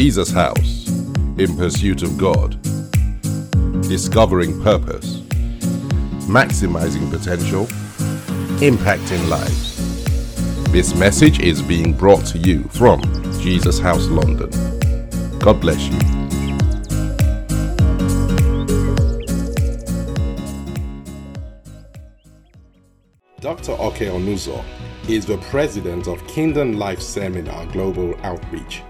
Jesus House in pursuit of God, discovering purpose, maximizing potential, impacting lives. This message is being brought to you from Jesus House London. God bless you. Dr. Okey Onuzo is the president of Kingdom Life Seminar Global Outreach,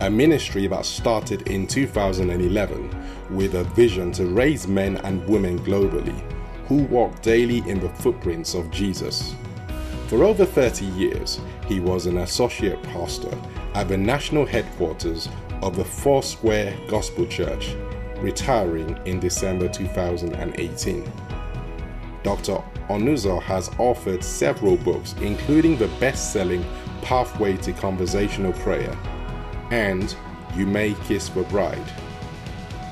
a ministry that started in 2011 with a vision to raise men and women globally who walk daily in the footprints of Jesus. For over 30 years, he was an associate pastor at the national headquarters of the Foursquare Gospel Church, retiring in December 2018. Dr. Onuzo has authored several books, including the best selling Pathway to Conversational Prayer and You May Kiss the Bride.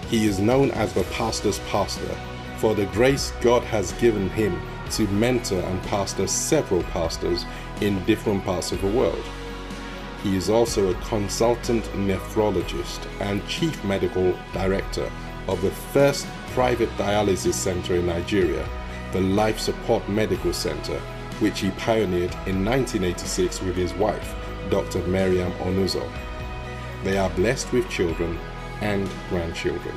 He is known as the pastor's pastor for the grace God has given him to mentor and pastor several pastors in different parts of the world. He is also a consultant nephrologist and chief medical director of the first private dialysis center in Nigeria, the Life Support Medical Center, which he pioneered in 1986 with his wife, Dr. Miriam Onuzo. They are blessed with children and grandchildren.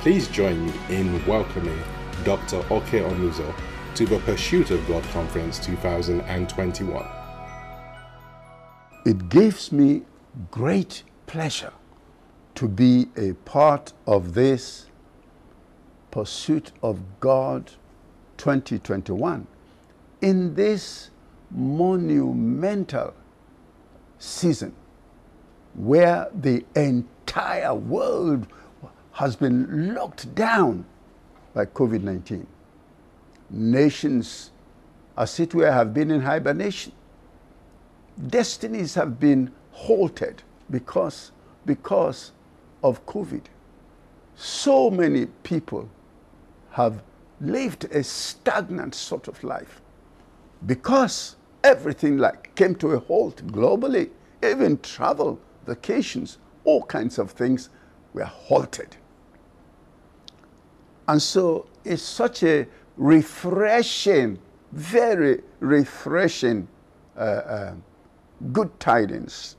Please join me in welcoming Dr. Okey Onuzo to the Pursuit of God Conference 2021. It gives me great pleasure to be a part of this Pursuit of God 2021 in this monumental season where the entire world has been locked down by COVID 19. Nations, as it were, have been in hibernation. Destinies have been halted because, because of COVID. So many people have lived a stagnant sort of life because everything like came to a halt globally even travel vacations all kinds of things were halted and so it's such a refreshing very refreshing uh, uh, good tidings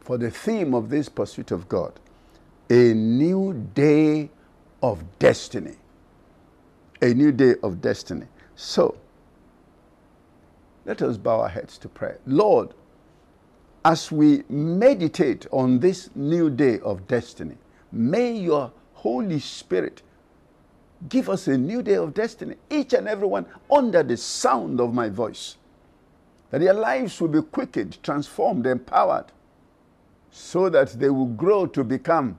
for the theme of this pursuit of god a new day of destiny a new day of destiny. So, let us bow our heads to pray. Lord, as we meditate on this new day of destiny, may your Holy Spirit give us a new day of destiny, each and everyone under the sound of my voice, that their lives will be quickened, transformed, empowered, so that they will grow to become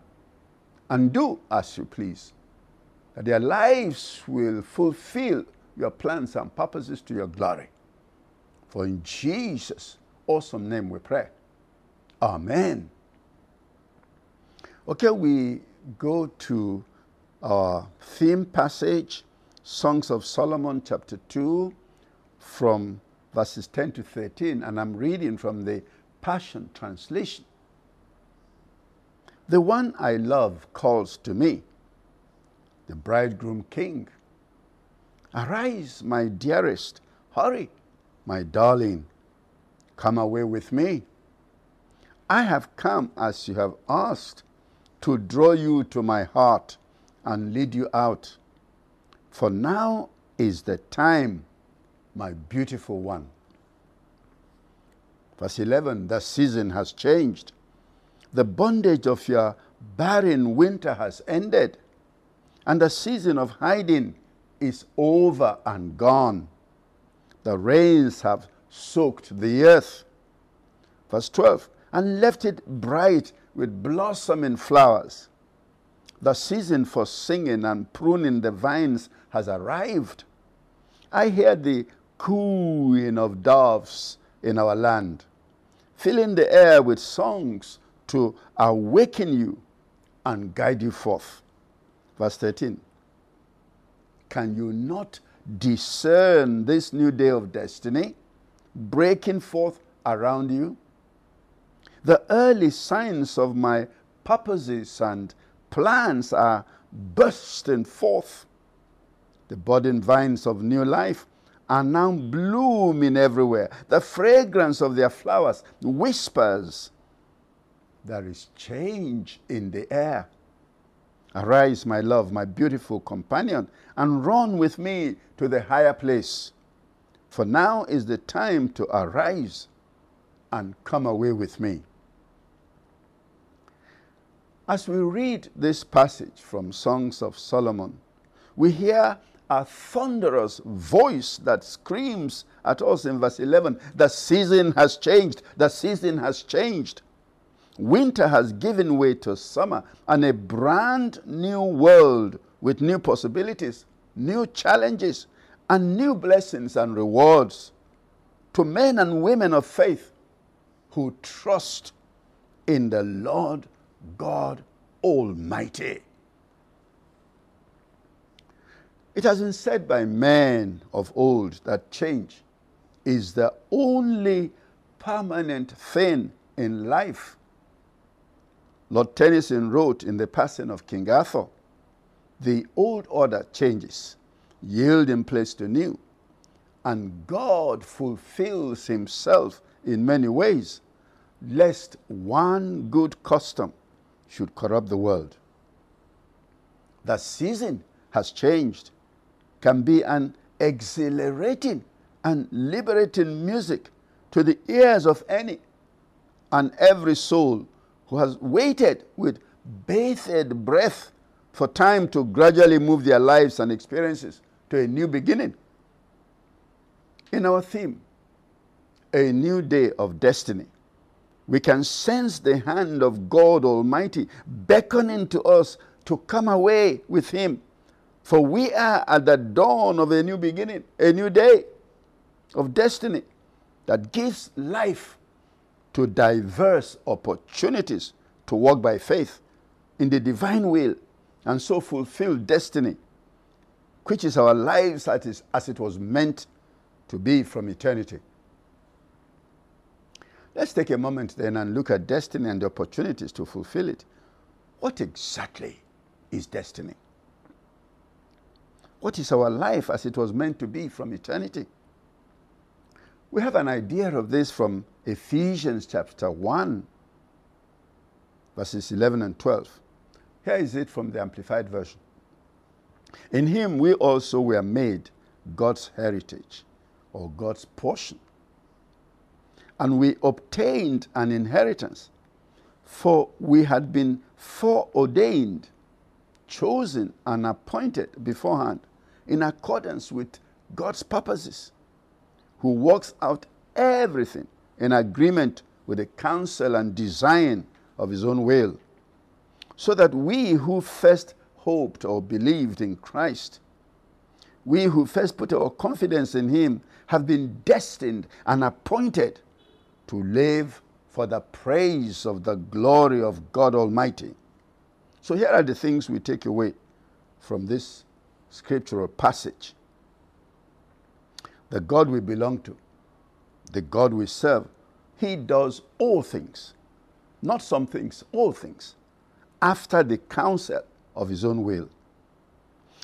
and do as you please that their lives will fulfill your plans and purposes to your glory. For in Jesus' awesome name we pray. Amen. Okay, we go to our theme passage, Songs of Solomon, chapter 2, from verses 10 to 13, and I'm reading from the Passion Translation. The one I love calls to me the bridegroom king. Arise, my dearest, hurry, my darling, come away with me. I have come as you have asked to draw you to my heart and lead you out. For now is the time, my beautiful one. Verse 11 The season has changed. The bondage of your barren winter has ended and the season of hiding is over and gone. The rains have soaked the earth. Verse 12, and left it bright with blossoming flowers. The season for singing and pruning the vines has arrived. I hear the cooing of doves in our land, filling the air with songs to awaken you and guide you forth. Verse 13. Can you not discern this new day of destiny breaking forth around you? The early signs of my purposes and plans are bursting forth. The budding vines of new life are now blooming everywhere. The fragrance of their flowers whispers, There is change in the air. Arise, my love, my beautiful companion, and run with me to the higher place. For now is the time to arise and come away with me. As we read this passage from Songs of Solomon, we hear a thunderous voice that screams at us in verse 11 the season has changed, the season has changed. Winter has given way to summer, and a brand new world with new possibilities, new challenges, and new blessings and rewards to men and women of faith who trust in the Lord God Almighty. It has been said by men of old that change is the only permanent thing in life. Lord Tennyson wrote in The Passing of King Arthur the old order changes, yielding place to new, and God fulfills himself in many ways, lest one good custom should corrupt the world. The season has changed can be an exhilarating and liberating music to the ears of any and every soul who has waited with bated breath for time to gradually move their lives and experiences to a new beginning. In our theme, A New Day of Destiny, we can sense the hand of God Almighty beckoning to us to come away with Him for we are at the dawn of a new beginning, a new day of destiny that gives life to diverse opportunities to walk by faith in the divine will and so fulfill destiny, which is our lives as it was meant to be from eternity. Let's take a moment then and look at destiny and the opportunities to fulfill it. What exactly is destiny? What is our life as it was meant to be from eternity? We have an idea of this from Ephesians chapter 1, verses 11 and 12. Here is it from the Amplified Version. In him we also were made God's heritage or God's portion. And we obtained an inheritance, for we had been foreordained chosen and appointed beforehand in accordance with God's purposes, who works out everything in agreement with the counsel and design of his own will, so that we who first hoped or believed in Christ, we who first put our confidence in him, have been destined and appointed to live for the praise of the glory of God Almighty. So here are the things we take away from this scriptural passage. The God we belong to, the God we serve, He does all things, not some things, all things, after the counsel of His own will.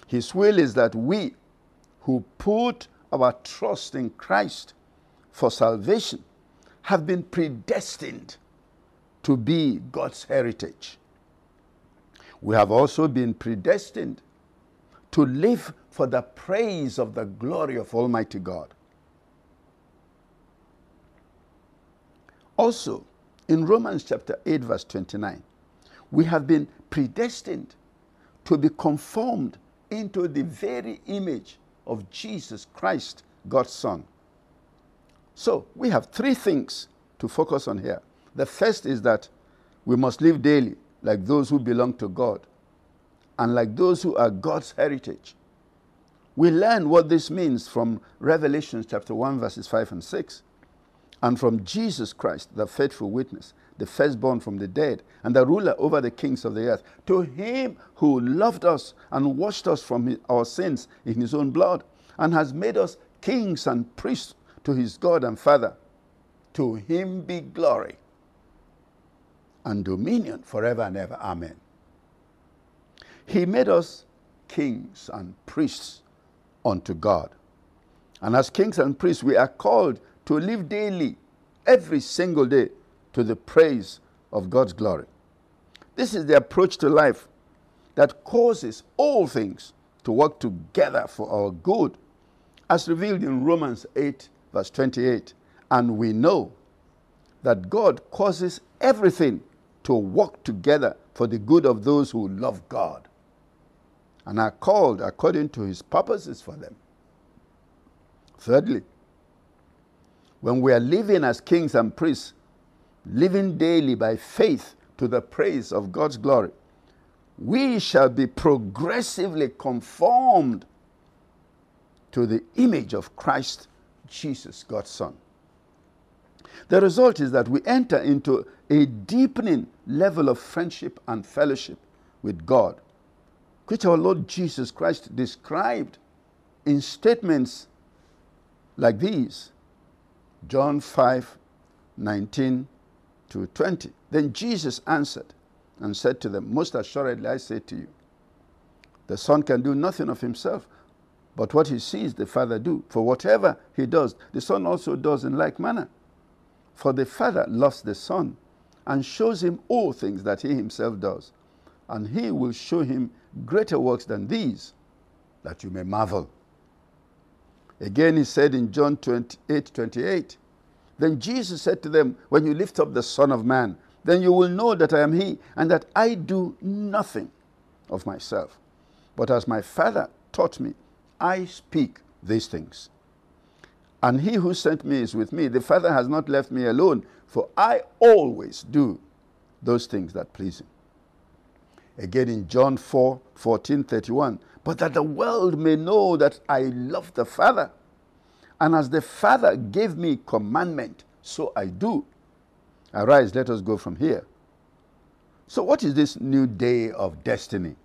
His will is that we who put our trust in Christ for salvation have been predestined to be God's heritage we have also been predestined to live for the praise of the glory of Almighty God. Also, in Romans chapter 8, verse 29, we have been predestined to be conformed into the very image of Jesus Christ, God's Son. So, we have three things to focus on here. The first is that we must live daily like those who belong to God and like those who are God's heritage. We learn what this means from Revelation chapter 1, verses 5 and 6, and from Jesus Christ, the faithful witness, the firstborn from the dead, and the ruler over the kings of the earth. To him who loved us and washed us from our sins in his own blood, and has made us kings and priests to his God and Father. To him be glory and dominion forever and ever. Amen. He made us kings and priests unto God. And as kings and priests, we are called to live daily, every single day, to the praise of God's glory. This is the approach to life that causes all things to work together for our good, as revealed in Romans 8, verse 28. And we know that God causes everything to work together for the good of those who love God and are called according to his purposes for them. Thirdly, when we are living as kings and priests, living daily by faith to the praise of God's glory, we shall be progressively conformed to the image of Christ Jesus, God's Son. The result is that we enter into a deepening level of friendship and fellowship with God, which our Lord Jesus Christ described in statements like these John 5 19 to 20. Then Jesus answered and said to them, Most assuredly, I say to you, the Son can do nothing of himself, but what he sees the Father do. For whatever he does, the Son also does in like manner. For the Father loves the Son and shows him all things that he himself does. And he will show him greater works than these, that you may marvel. Again, he said in John 28 28, Then Jesus said to them, When you lift up the Son of Man, then you will know that I am he, and that I do nothing of myself. But as my Father taught me, I speak these things. And he who sent me is with me. The Father has not left me alone, for I always do those things that please him. Again in John 4 14 31. But that the world may know that I love the Father. And as the Father gave me commandment, so I do. Arise, let us go from here. So, what is this new day of destiny?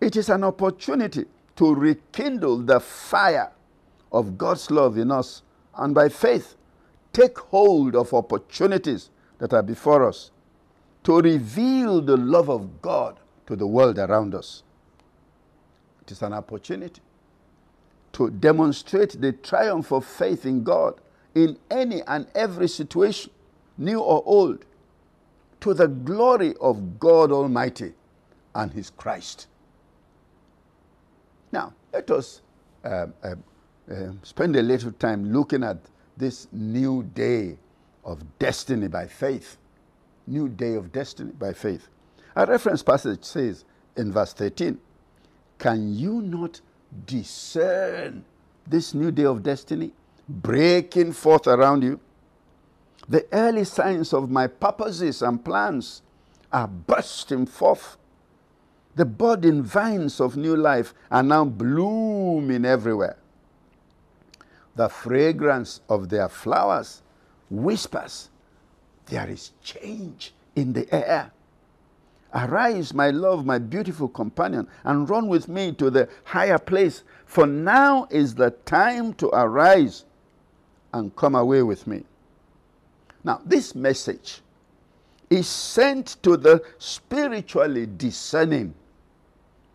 It is an opportunity to rekindle the fire of God's love in us and by faith take hold of opportunities that are before us to reveal the love of God to the world around us. It is an opportunity to demonstrate the triumph of faith in God in any and every situation, new or old, to the glory of God Almighty and His Christ. Now, let us uh, uh, uh, spend a little time looking at this new day of destiny by faith. New day of destiny by faith. Our reference passage says in verse 13, Can you not discern this new day of destiny breaking forth around you? The early signs of my purposes and plans are bursting forth. The budding vines of new life are now blooming everywhere the fragrance of their flowers whispers, There is change in the air. Arise, my love, my beautiful companion, and run with me to the higher place, for now is the time to arise and come away with me. Now, this message is sent to the spiritually discerning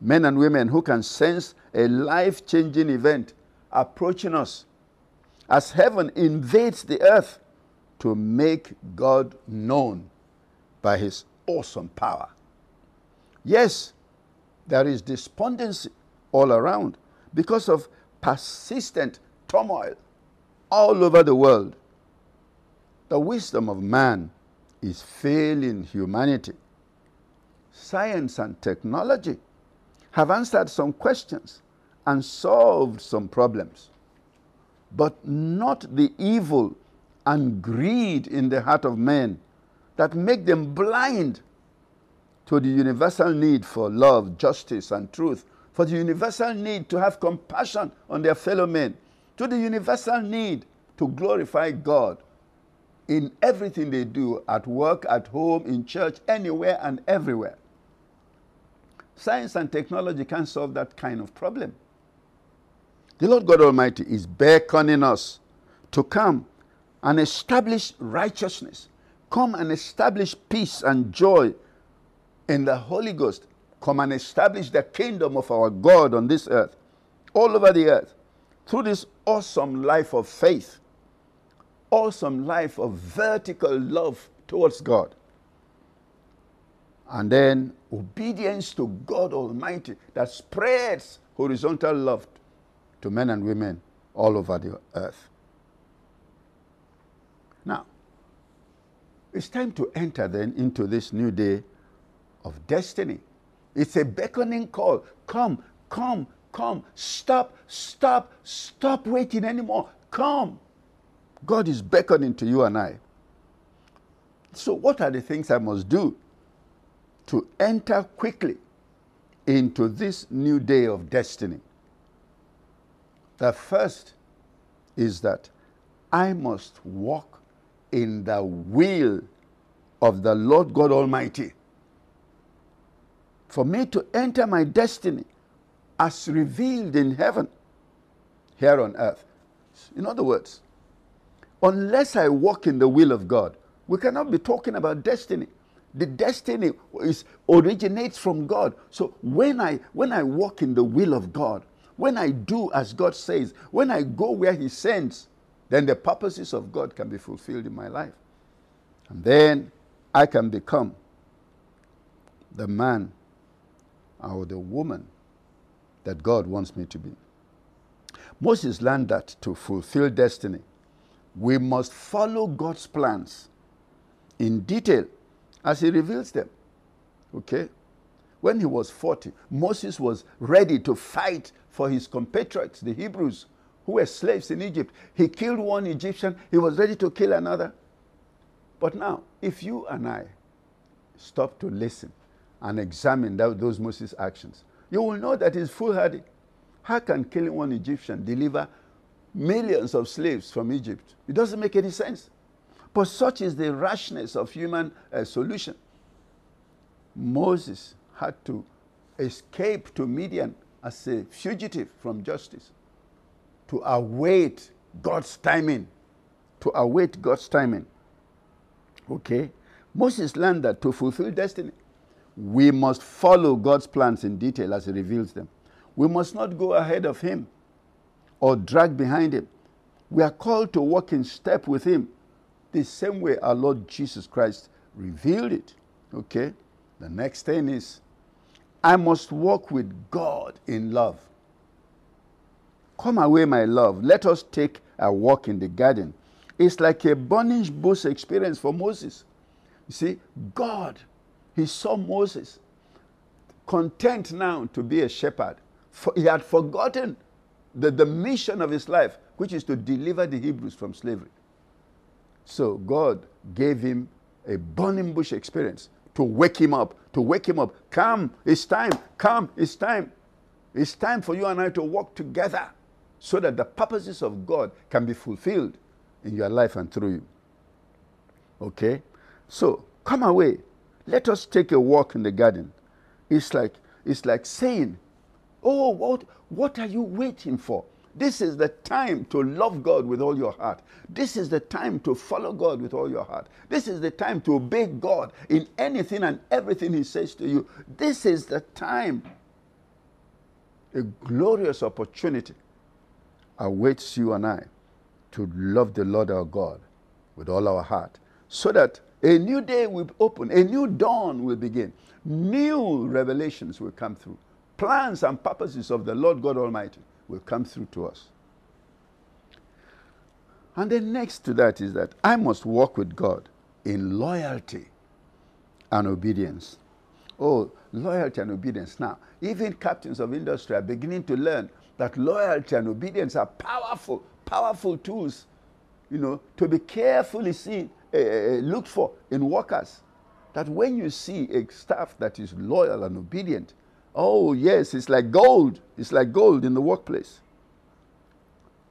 men and women who can sense a life changing event approaching us as heaven invades the earth to make God known by his awesome power. Yes, there is despondency all around because of persistent turmoil all over the world. The wisdom of man is failing humanity. Science and technology have answered some questions and solved some problems but not the evil and greed in the heart of men that make them blind to the universal need for love, justice, and truth, for the universal need to have compassion on their fellow men, to the universal need to glorify God in everything they do at work, at home, in church, anywhere and everywhere. Science and technology can't solve that kind of problem. The Lord God Almighty is beckoning us to come and establish righteousness, Come and establish peace and joy in the Holy Ghost. Come and establish the kingdom of our God on this earth, all over the earth, through this awesome life of faith, awesome life of vertical love towards God. And then obedience to God Almighty that spreads horizontal love to men and women all over the earth. Now, it's time to enter then into this new day of destiny. It's a beckoning call. Come, come, come. Stop, stop, stop waiting anymore. Come. God is beckoning to you and I. So, what are the things I must do to enter quickly into this new day of destiny? The first is that I must walk in the will of the Lord God Almighty. For me to enter my destiny as revealed in heaven, here on earth. In other words, unless I walk in the will of God, we cannot be talking about destiny. The destiny is originates from God. So when I when I walk in the will of God, when I do as God says, when I go where He sends, then the purposes of God can be fulfilled in my life. And then I can become the man or the woman that God wants me to be. Moses learned that to fulfill destiny, we must follow God's plans in detail as He reveals them. Okay? When he was 40, Moses was ready to fight for his compatriots, the Hebrews, who were slaves in Egypt. He killed one Egyptian, he was ready to kill another. But now, if you and I stop to listen and examine that, those Moses' actions, you will know that he's foolhardy. How can killing one Egyptian deliver millions of slaves from Egypt? It doesn't make any sense. But such is the rashness of human uh, solution. Moses had to escape to Midian as a fugitive from justice to await God's timing. To await God's timing. Okay? Moses learned that to fulfill destiny, we must follow God's plans in detail as He reveals them. We must not go ahead of Him or drag behind Him. We are called to walk in step with Him the same way our Lord Jesus Christ revealed it. Okay? The next thing is, I must walk with God in love. Come away, my love. Let us take a walk in the garden. It's like a burning bush experience for Moses. You see, God, He saw Moses content now to be a shepherd. For he had forgotten the, the mission of his life, which is to deliver the Hebrews from slavery. So God gave him a burning bush experience to wake him up, to wake him up. Come, it's time. Come, it's time. It's time for you and I to work together so that the purposes of God can be fulfilled in your life and through you. Okay? So, come away. Let us take a walk in the garden. It's like it's like saying, "Oh, what what are you waiting for? This is the time to love God with all your heart. This is the time to follow God with all your heart. This is the time to obey God in anything and everything He says to you. This is the time. A glorious opportunity awaits you and I to love the Lord our God with all our heart so that a new day will open, a new dawn will begin, new revelations will come through, plans and purposes of the Lord God Almighty will come through to us. And then next to that is that I must walk with God in loyalty and obedience. Oh, loyalty and obedience. Now, even captains of industry are beginning to learn that loyalty and obedience are powerful, powerful tools, you know, to be carefully seen, uh, looked for in workers. That when you see a staff that is loyal and obedient, Oh, yes, it's like gold. It's like gold in the workplace.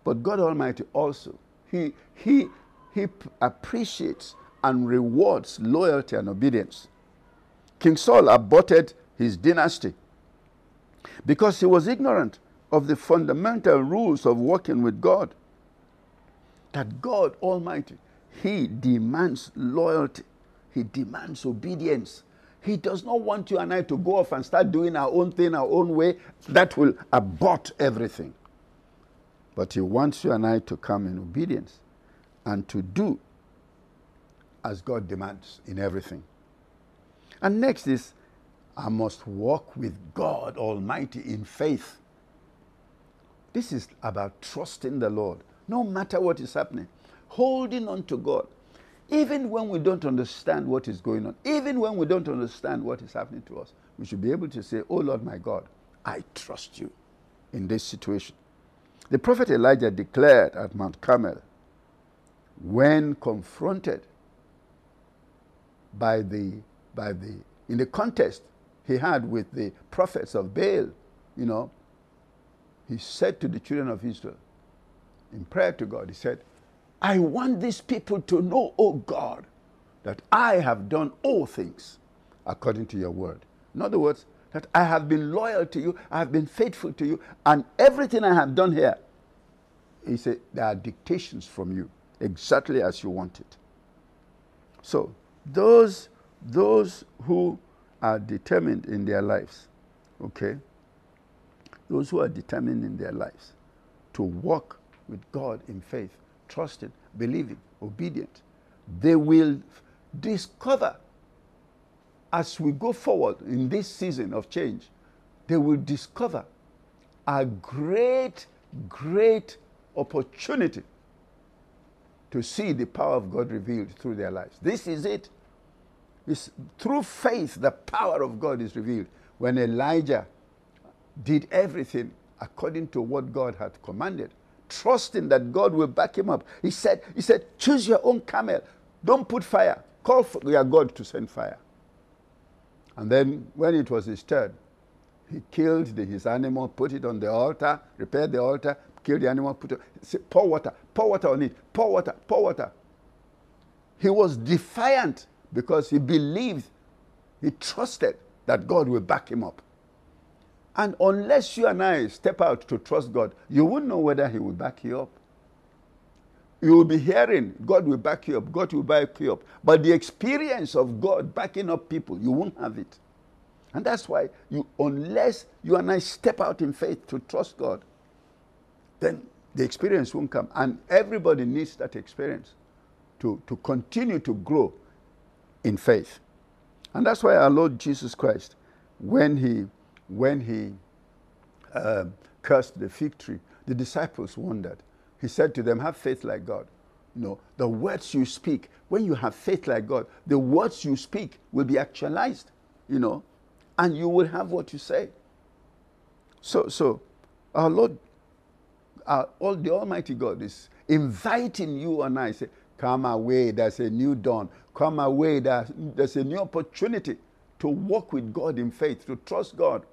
But God Almighty also, He, he, he appreciates and rewards loyalty and obedience. King Saul aborted his dynasty because he was ignorant of the fundamental rules of working with God. That God Almighty, he demands loyalty, he demands obedience. He does not want you and I to go off and start doing our own thing our own way. That will abort everything. But he wants you and I to come in obedience and to do as God demands in everything. And next is, I must walk with God Almighty in faith. This is about trusting the Lord, no matter what is happening, holding on to God, even when we don't understand what is going on, even when we don't understand what is happening to us. We should be able to say, Oh Lord my God, I trust you in this situation. The prophet Elijah declared at Mount Carmel when confronted by the by the in the contest he had with the prophets of Baal, you know, he said to the children of Israel in prayer to God, he said, I want these people to know, oh God, that I have done all things according to your word. In other words, that I have been loyal to you, I have been faithful to you, and everything I have done here, he said, there are dictations from you, exactly as you want it. So, those, those who are determined in their lives, okay, those who are determined in their lives to walk with God in faith, trusting, believing, obedient, they will discover as we go forward in this season of change, they will discover a great, great opportunity to see the power of God revealed through their lives. This is it. It's through faith the power of God is revealed. When Elijah did everything according to what God had commanded, trusting that God will back him up. He said, he said, choose your own camel. Don't put fire. Call for your God to send fire. And then when it was his turn, he killed the, his animal, put it on the altar, repaired the altar, killed the animal, put it, pour water, pour water on it, pour water, pour water. He was defiant because he believed, he trusted that God will back him up. And unless you and I step out to trust God, you won't know whether He will back you up. You will be hearing, God will back you up, God will back you up. But the experience of God backing up people, you won't have it. And that's why you, unless you and I step out in faith to trust God, then the experience won't come. And everybody needs that experience to, to continue to grow in faith. And that's why our Lord Jesus Christ, when he when he uh, cursed the fig tree, the disciples wondered. He said to them, Have faith like God. Know, the words you speak, when you have faith like God, the words you speak will be actualized, you know, and you will have what you say. So, so our Lord, our, all the Almighty God is inviting you and I, say, Come away, there's a new dawn. Come away, there's, there's a new opportunity to walk with God in faith, to trust God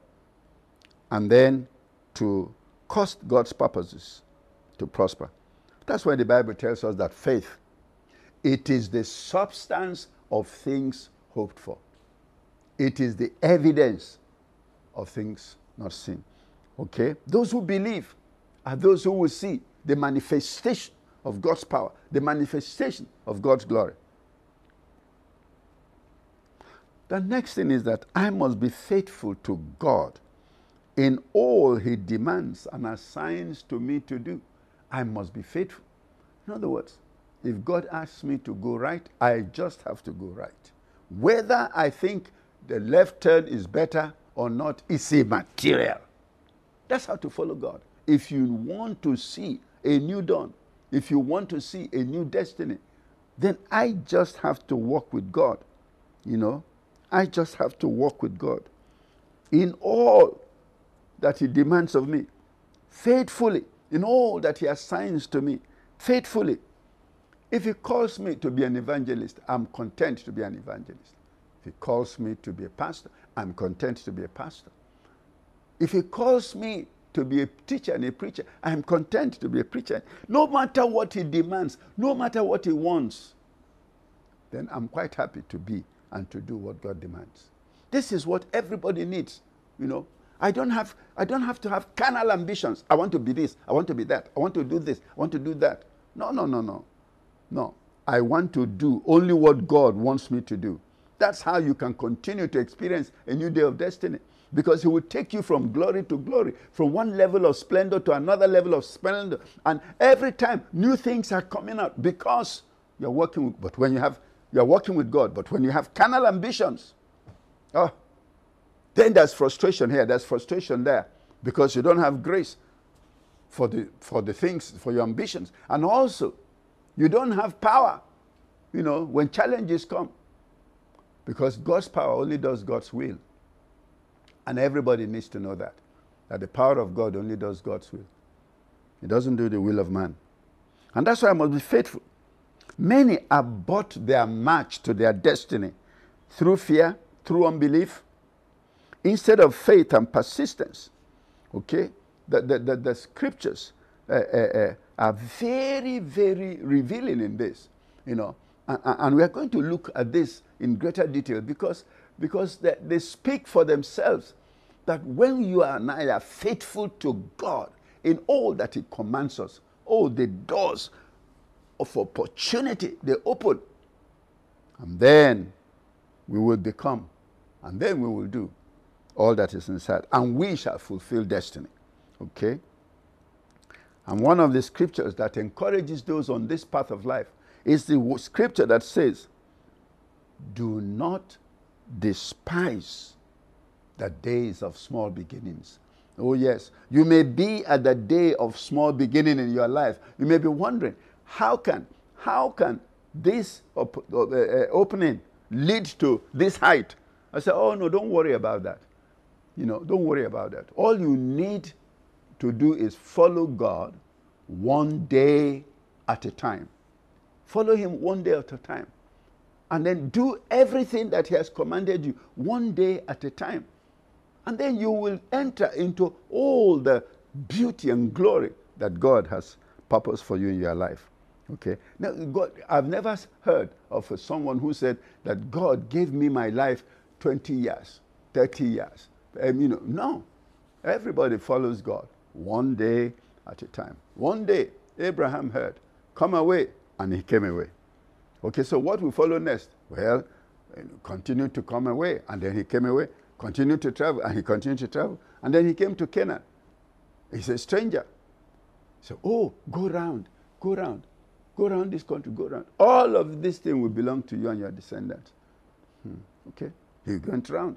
and then to cause God's purposes to prosper. That's why the Bible tells us that faith, it is the substance of things hoped for. It is the evidence of things not seen. Okay? Those who believe are those who will see the manifestation of God's power, the manifestation of God's glory. The next thing is that I must be faithful to God in all he demands and assigns to me to do, I must be faithful. In other words, if God asks me to go right, I just have to go right. Whether I think the left turn is better or not is immaterial. That's how to follow God. If you want to see a new dawn, if you want to see a new destiny, then I just have to walk with God. You know, I just have to walk with God. In all that He demands of me, faithfully, in all that He assigns to me, faithfully. If He calls me to be an evangelist, I'm content to be an evangelist. If He calls me to be a pastor, I'm content to be a pastor. If He calls me to be a teacher and a preacher, I'm content to be a preacher. No matter what He demands, no matter what He wants, then I'm quite happy to be and to do what God demands. This is what everybody needs, you know. I don't have I don't have to have carnal ambitions. I want to be this, I want to be that, I want to do this, I want to do that. No, no, no, no. No. I want to do only what God wants me to do. That's how you can continue to experience a new day of destiny. Because He will take you from glory to glory, from one level of splendor to another level of splendor. And every time new things are coming out because you're working with, but when you have, you're working with God, but when you have carnal ambitions, oh, then there's frustration here, there's frustration there because you don't have grace for the, for the things, for your ambitions. And also, you don't have power, you know, when challenges come. Because God's power only does God's will. And everybody needs to know that. That the power of God only does God's will. It doesn't do the will of man. And that's why I must be faithful. Many abort their march to their destiny through fear, through unbelief, instead of faith and persistence. Okay? The, the, the, the scriptures uh, uh, uh, are very, very revealing in this. You know, and, and we are going to look at this in greater detail because, because they, they speak for themselves that when you and I are faithful to God in all that He commands us, all the doors of opportunity they open. And then we will become, and then we will do all that is inside, and we shall fulfill destiny. Okay? And one of the scriptures that encourages those on this path of life is the scripture that says, Do not despise the days of small beginnings. Oh, yes. You may be at the day of small beginning in your life. You may be wondering, how can, how can this op- uh, uh, opening lead to this height? I say, oh, no, don't worry about that. You know, don't worry about that. All you need to do is follow God one day at a time. Follow Him one day at a time. And then do everything that He has commanded you one day at a time. And then you will enter into all the beauty and glory that God has purposed for you in your life. Okay. Now, God, I've never heard of someone who said that God gave me my life 20 years, 30 years. Um, you know, no. Everybody follows God one day at a time. One day, Abraham heard, Come away, and he came away. Okay, so what will follow next? Well, continue to come away, and then he came away, continued to travel, and he continued to travel, and then he came to Canaan. He's a stranger. So, oh, go round, go round, go around this country, go around. All of this thing will belong to you and your descendants. Hmm. Okay, he went round,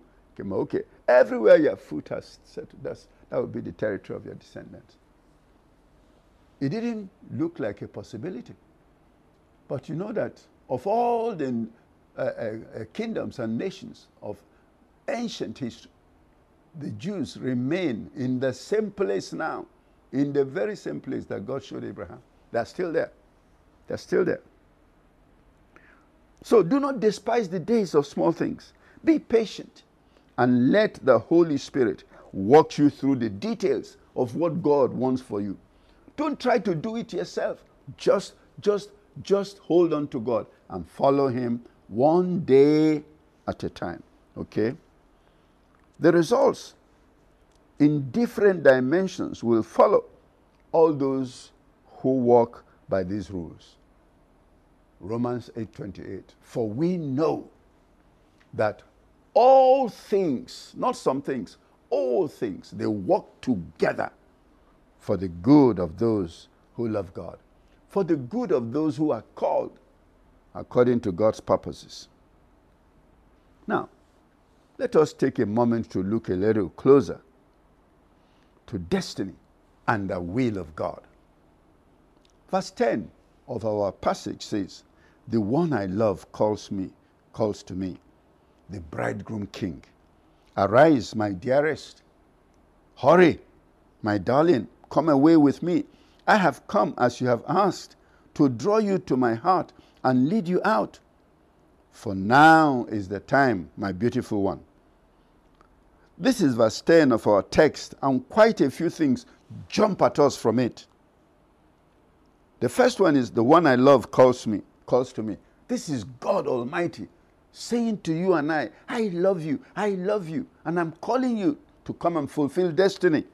okay. Everywhere your foot has set, that's, that will be the territory of your descendants. It didn't look like a possibility. But you know that of all the uh, uh, uh, kingdoms and nations of ancient history, the Jews remain in the same place now, in the very same place that God showed Abraham. They're still there. They're still there. So do not despise the days of small things. Be patient and let the Holy Spirit walk you through the details of what God wants for you. Don't try to do it yourself. Just, just, just hold on to God and follow Him one day at a time. Okay? The results in different dimensions will follow all those who walk by these rules. Romans 8:28 For we know that all things, not some things, all things, they work together for the good of those who love God, for the good of those who are called according to God's purposes. Now, let us take a moment to look a little closer to destiny and the will of God. Verse 10 of our passage says, The one I love calls me, calls to me, the bridegroom king. Arise, my dearest. Hurry, my darling, come away with me. I have come as you have asked to draw you to my heart and lead you out. For now is the time, my beautiful one. This is verse 10 of our text, and quite a few things jump at us from it. The first one is the one I love calls me, calls to me. This is God Almighty saying to you and I, I love you, I love you, and I'm calling you to come and fulfill destiny.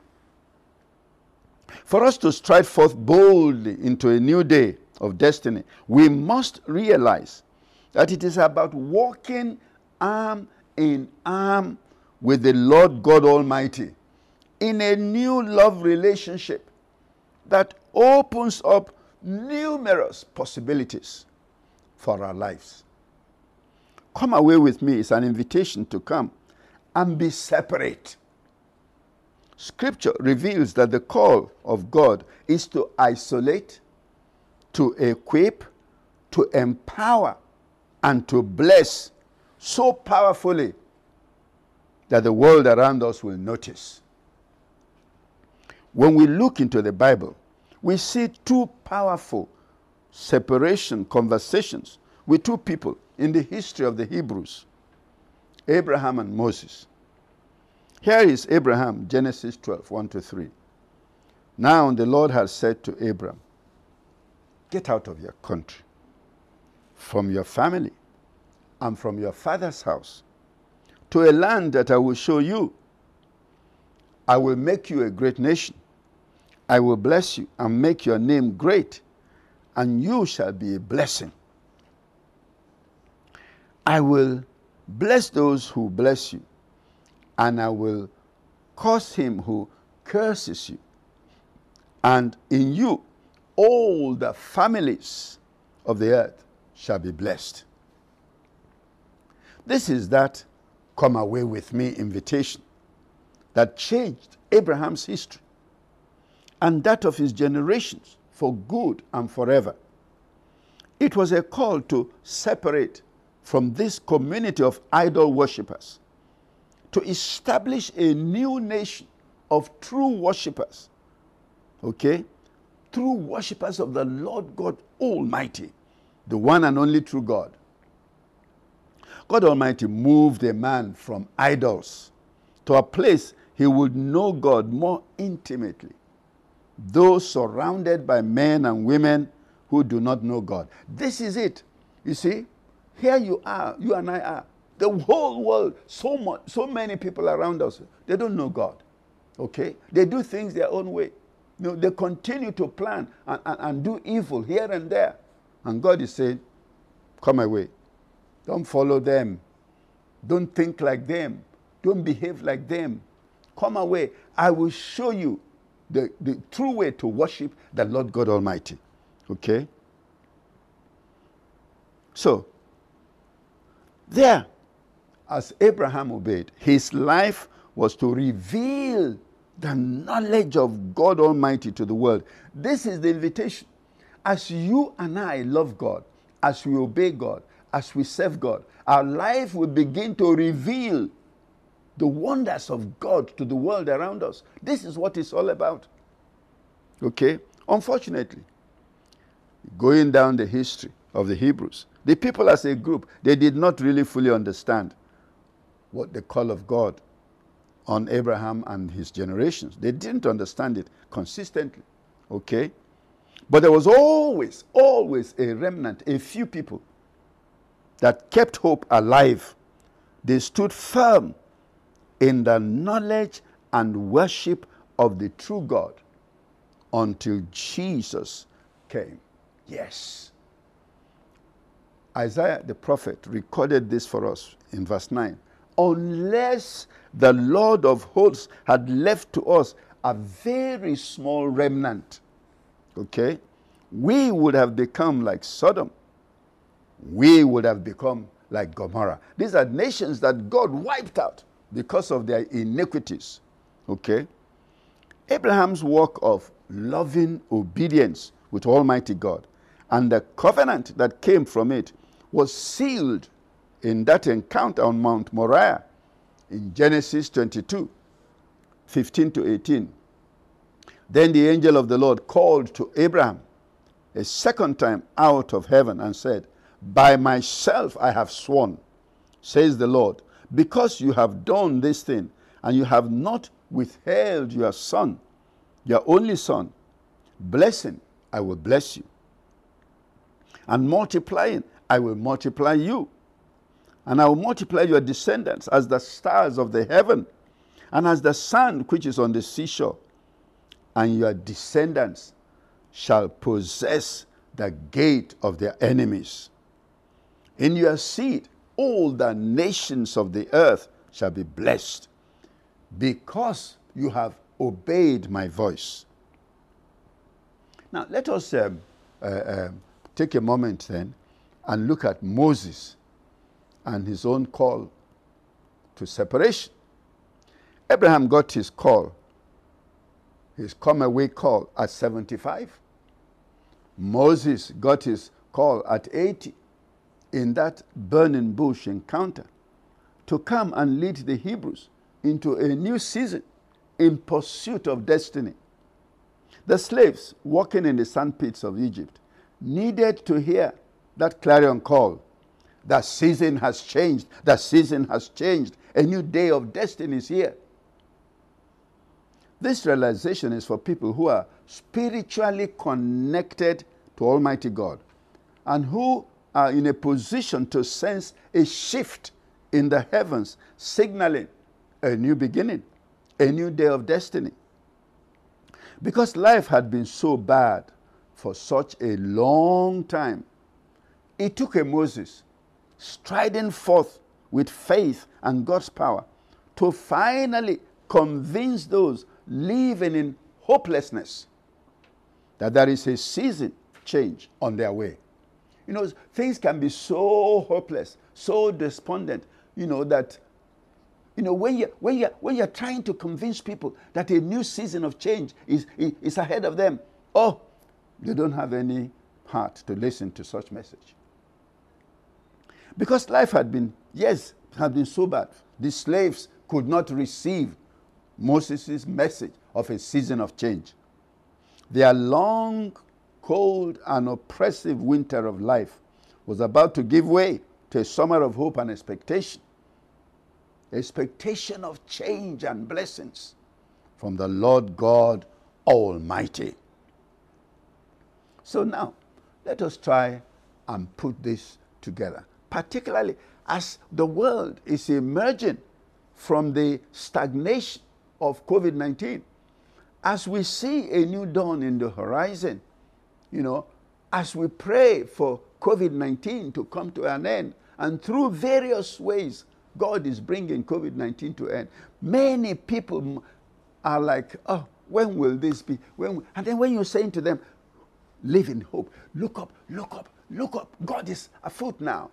For us to stride forth boldly into a new day of destiny, we must realize that it is about walking arm in arm with the Lord God Almighty in a new love relationship that opens up numerous possibilities for our lives. Come away with me is an invitation to come and be separate. Scripture reveals that the call of God is to isolate, to equip, to empower, and to bless so powerfully that the world around us will notice. When we look into the Bible, we see two powerful separation conversations with two people in the history of the Hebrews Abraham and Moses. Here is Abraham, Genesis 12, 1 to 3. Now the Lord has said to Abraham, Get out of your country, from your family, and from your father's house, to a land that I will show you. I will make you a great nation. I will bless you and make your name great, and you shall be a blessing. I will bless those who bless you and I will curse him who curses you. And in you, all the families of the earth shall be blessed. This is that come away with me invitation that changed Abraham's history and that of his generations for good and forever. It was a call to separate from this community of idol worshippers to establish a new nation of true worshippers. Okay? True worshippers of the Lord God Almighty, the one and only true God. God Almighty moved a man from idols to a place he would know God more intimately. Those surrounded by men and women who do not know God. This is it. You see, here you are, you and I are the whole world, so much, so many people around us, they don't know God. Okay? They do things their own way. You know, they continue to plan and, and, and do evil here and there. And God is saying, Come away. Don't follow them. Don't think like them. Don't behave like them. Come away. I will show you the, the true way to worship the Lord God Almighty. Okay? So, there, as Abraham obeyed, his life was to reveal the knowledge of God Almighty to the world. This is the invitation. As you and I love God, as we obey God, as we serve God, our life will begin to reveal the wonders of God to the world around us. This is what it's all about. Okay? Unfortunately, going down the history of the Hebrews, the people as a group, they did not really fully understand what the call of God on Abraham and his generations. They didn't understand it consistently. Okay? But there was always, always a remnant, a few people that kept hope alive. They stood firm in the knowledge and worship of the true God until Jesus came. Yes. Isaiah the prophet recorded this for us in verse 9 unless the Lord of hosts had left to us a very small remnant, okay, we would have become like Sodom. We would have become like Gomorrah. These are nations that God wiped out because of their iniquities, okay. Abraham's work of loving obedience with Almighty God and the covenant that came from it was sealed in that encounter on Mount Moriah in Genesis 22 15 to 18. Then the angel of the Lord called to Abraham a second time out of heaven and said, By myself I have sworn, says the Lord, because you have done this thing and you have not withheld your son, your only son, blessing, I will bless you. And multiplying, I will multiply you and I will multiply your descendants as the stars of the heaven and as the sand which is on the seashore. And your descendants shall possess the gate of their enemies. In your seed, all the nations of the earth shall be blessed, because you have obeyed my voice. Now, let us um, uh, um, take a moment then and look at Moses and his own call to separation. Abraham got his call, his come away call at 75. Moses got his call at 80 in that burning bush encounter to come and lead the Hebrews into a new season in pursuit of destiny. The slaves working in the sandpits of Egypt needed to hear that clarion call. The season has changed. The season has changed. A new day of destiny is here. This realization is for people who are spiritually connected to Almighty God and who are in a position to sense a shift in the heavens, signaling a new beginning, a new day of destiny. Because life had been so bad for such a long time, it took a Moses striding forth with faith and God's power to finally convince those living in hopelessness that there is a season change on their way. You know, things can be so hopeless, so despondent, you know, that you know, when you when you when you're trying to convince people that a new season of change is, is ahead of them, oh, they don't have any heart to listen to such message. Because life had been, yes, had been so bad. The slaves could not receive Moses' message of a season of change. Their long, cold, and oppressive winter of life was about to give way to a summer of hope and expectation. Expectation of change and blessings from the Lord God Almighty. So now, let us try and put this together, particularly as the world is emerging from the stagnation of COVID 19. As we see a new dawn in the horizon, you know, as we pray for COVID 19 to come to an end, and through various ways, God is bringing COVID 19 to end. Many people are like, oh, when will this be? When and then when you're saying to them, live in hope, look up, look up, look up. God is afoot now.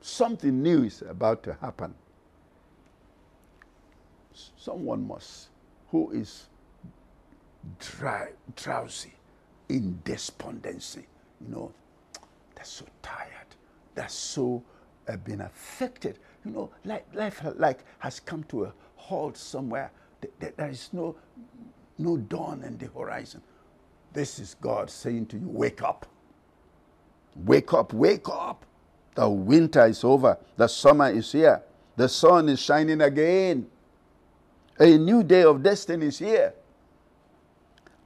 Something new is about to happen. Someone must, who is dry, drowsy, in despondency, you know, they're so tired, they're so uh, been affected. You know, life, life like has come to a halt somewhere. There is no, no dawn in the horizon. This is God saying to you, wake up. Wake up, wake up. The winter is over. The summer is here. The sun is shining again. A new day of destiny is here.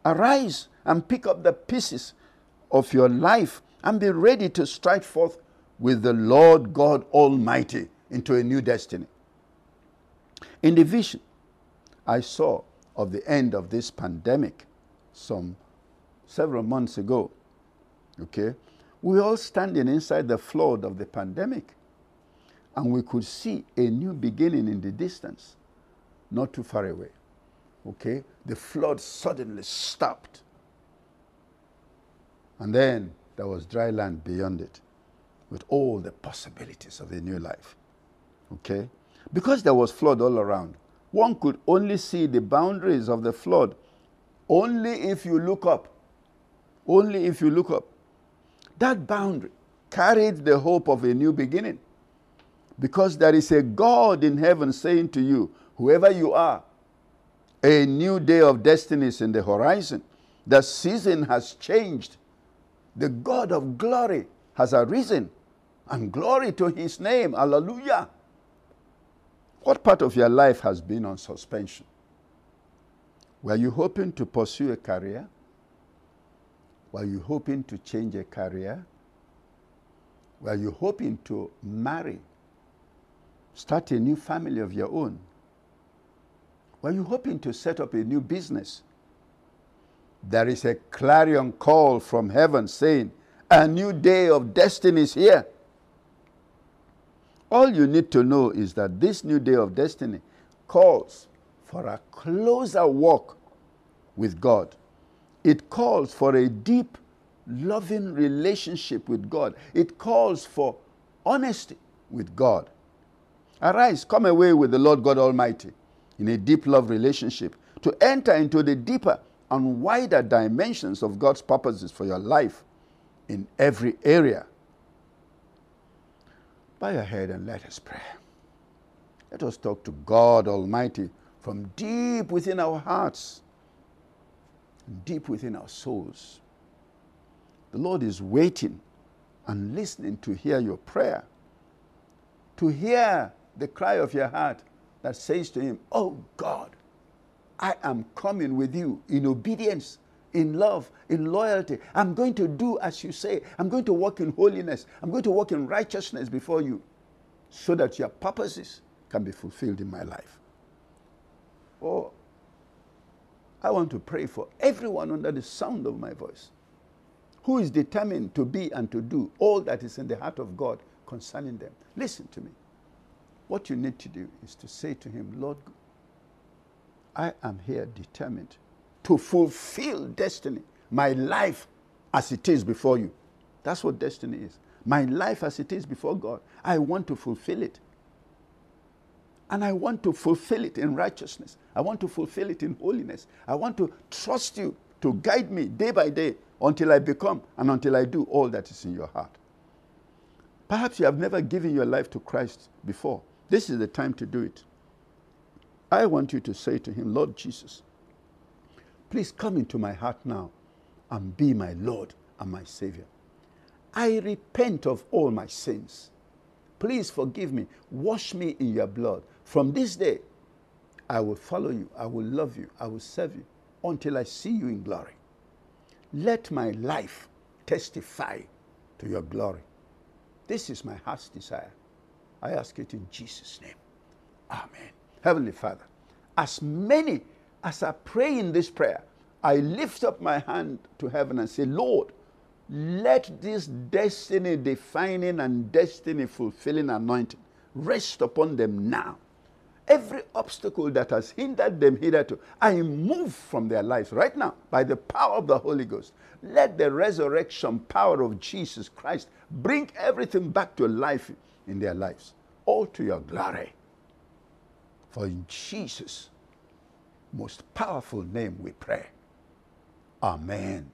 Arise and pick up the pieces of your life and be ready to strike forth with the Lord God Almighty into a new destiny. In the vision I saw of the end of this pandemic some several months ago, okay, were all standing inside the flood of the pandemic and we could see a new beginning in the distance, not too far away. Okay, the flood suddenly stopped. And then there was dry land beyond it with all the possibilities of a new life. Okay? Because there was flood all around, one could only see the boundaries of the flood only if you look up. Only if you look up. That boundary carried the hope of a new beginning. Because there is a God in heaven saying to you, whoever you are, a new day of destiny is in the horizon. The season has changed. The God of glory has arisen and glory to his name. Hallelujah. What part of your life has been on suspension? Were you hoping to pursue a career? Were you hoping to change a career? Were you hoping to marry? Start a new family of your own? Were you hoping to set up a new business? There is a clarion call from heaven saying, A new day of destiny is here. All you need to know is that this new day of destiny calls for a closer walk with God. It calls for a deep, loving relationship with God. It calls for honesty with God. Arise, come away with the Lord God Almighty in a deep love relationship to enter into the deeper and wider dimensions of God's purposes for your life in every area. Bow your head and let us pray. Let us talk to God Almighty from deep within our hearts, deep within our souls. The Lord is waiting and listening to hear your prayer, to hear the cry of your heart that says to Him, Oh God, I am coming with you in obedience in love, in loyalty. I'm going to do as you say. I'm going to walk in holiness. I'm going to walk in righteousness before you so that your purposes can be fulfilled in my life. Oh, I want to pray for everyone under the sound of my voice who is determined to be and to do all that is in the heart of God concerning them. Listen to me. What you need to do is to say to Him, Lord, I am here determined to fulfill destiny, my life as it is before you. That's what destiny is. My life as it is before God. I want to fulfill it. And I want to fulfill it in righteousness. I want to fulfill it in holiness. I want to trust you to guide me day by day until I become and until I do all that is in your heart. Perhaps you have never given your life to Christ before. This is the time to do it. I want you to say to him, Lord Jesus, Please come into my heart now and be my Lord and my Savior. I repent of all my sins. Please forgive me. Wash me in your blood. From this day, I will follow you. I will love you. I will serve you until I see you in glory. Let my life testify to your glory. This is my heart's desire. I ask it in Jesus' name. Amen. Heavenly Father, as many as I pray in this prayer, I lift up my hand to heaven and say, Lord, let this destiny defining and destiny fulfilling anointing rest upon them now. Every obstacle that has hindered them hitherto, I move from their lives right now by the power of the Holy Ghost. Let the resurrection power of Jesus Christ bring everything back to life in their lives, all to your glory. For in Jesus' most powerful name we pray. Amen.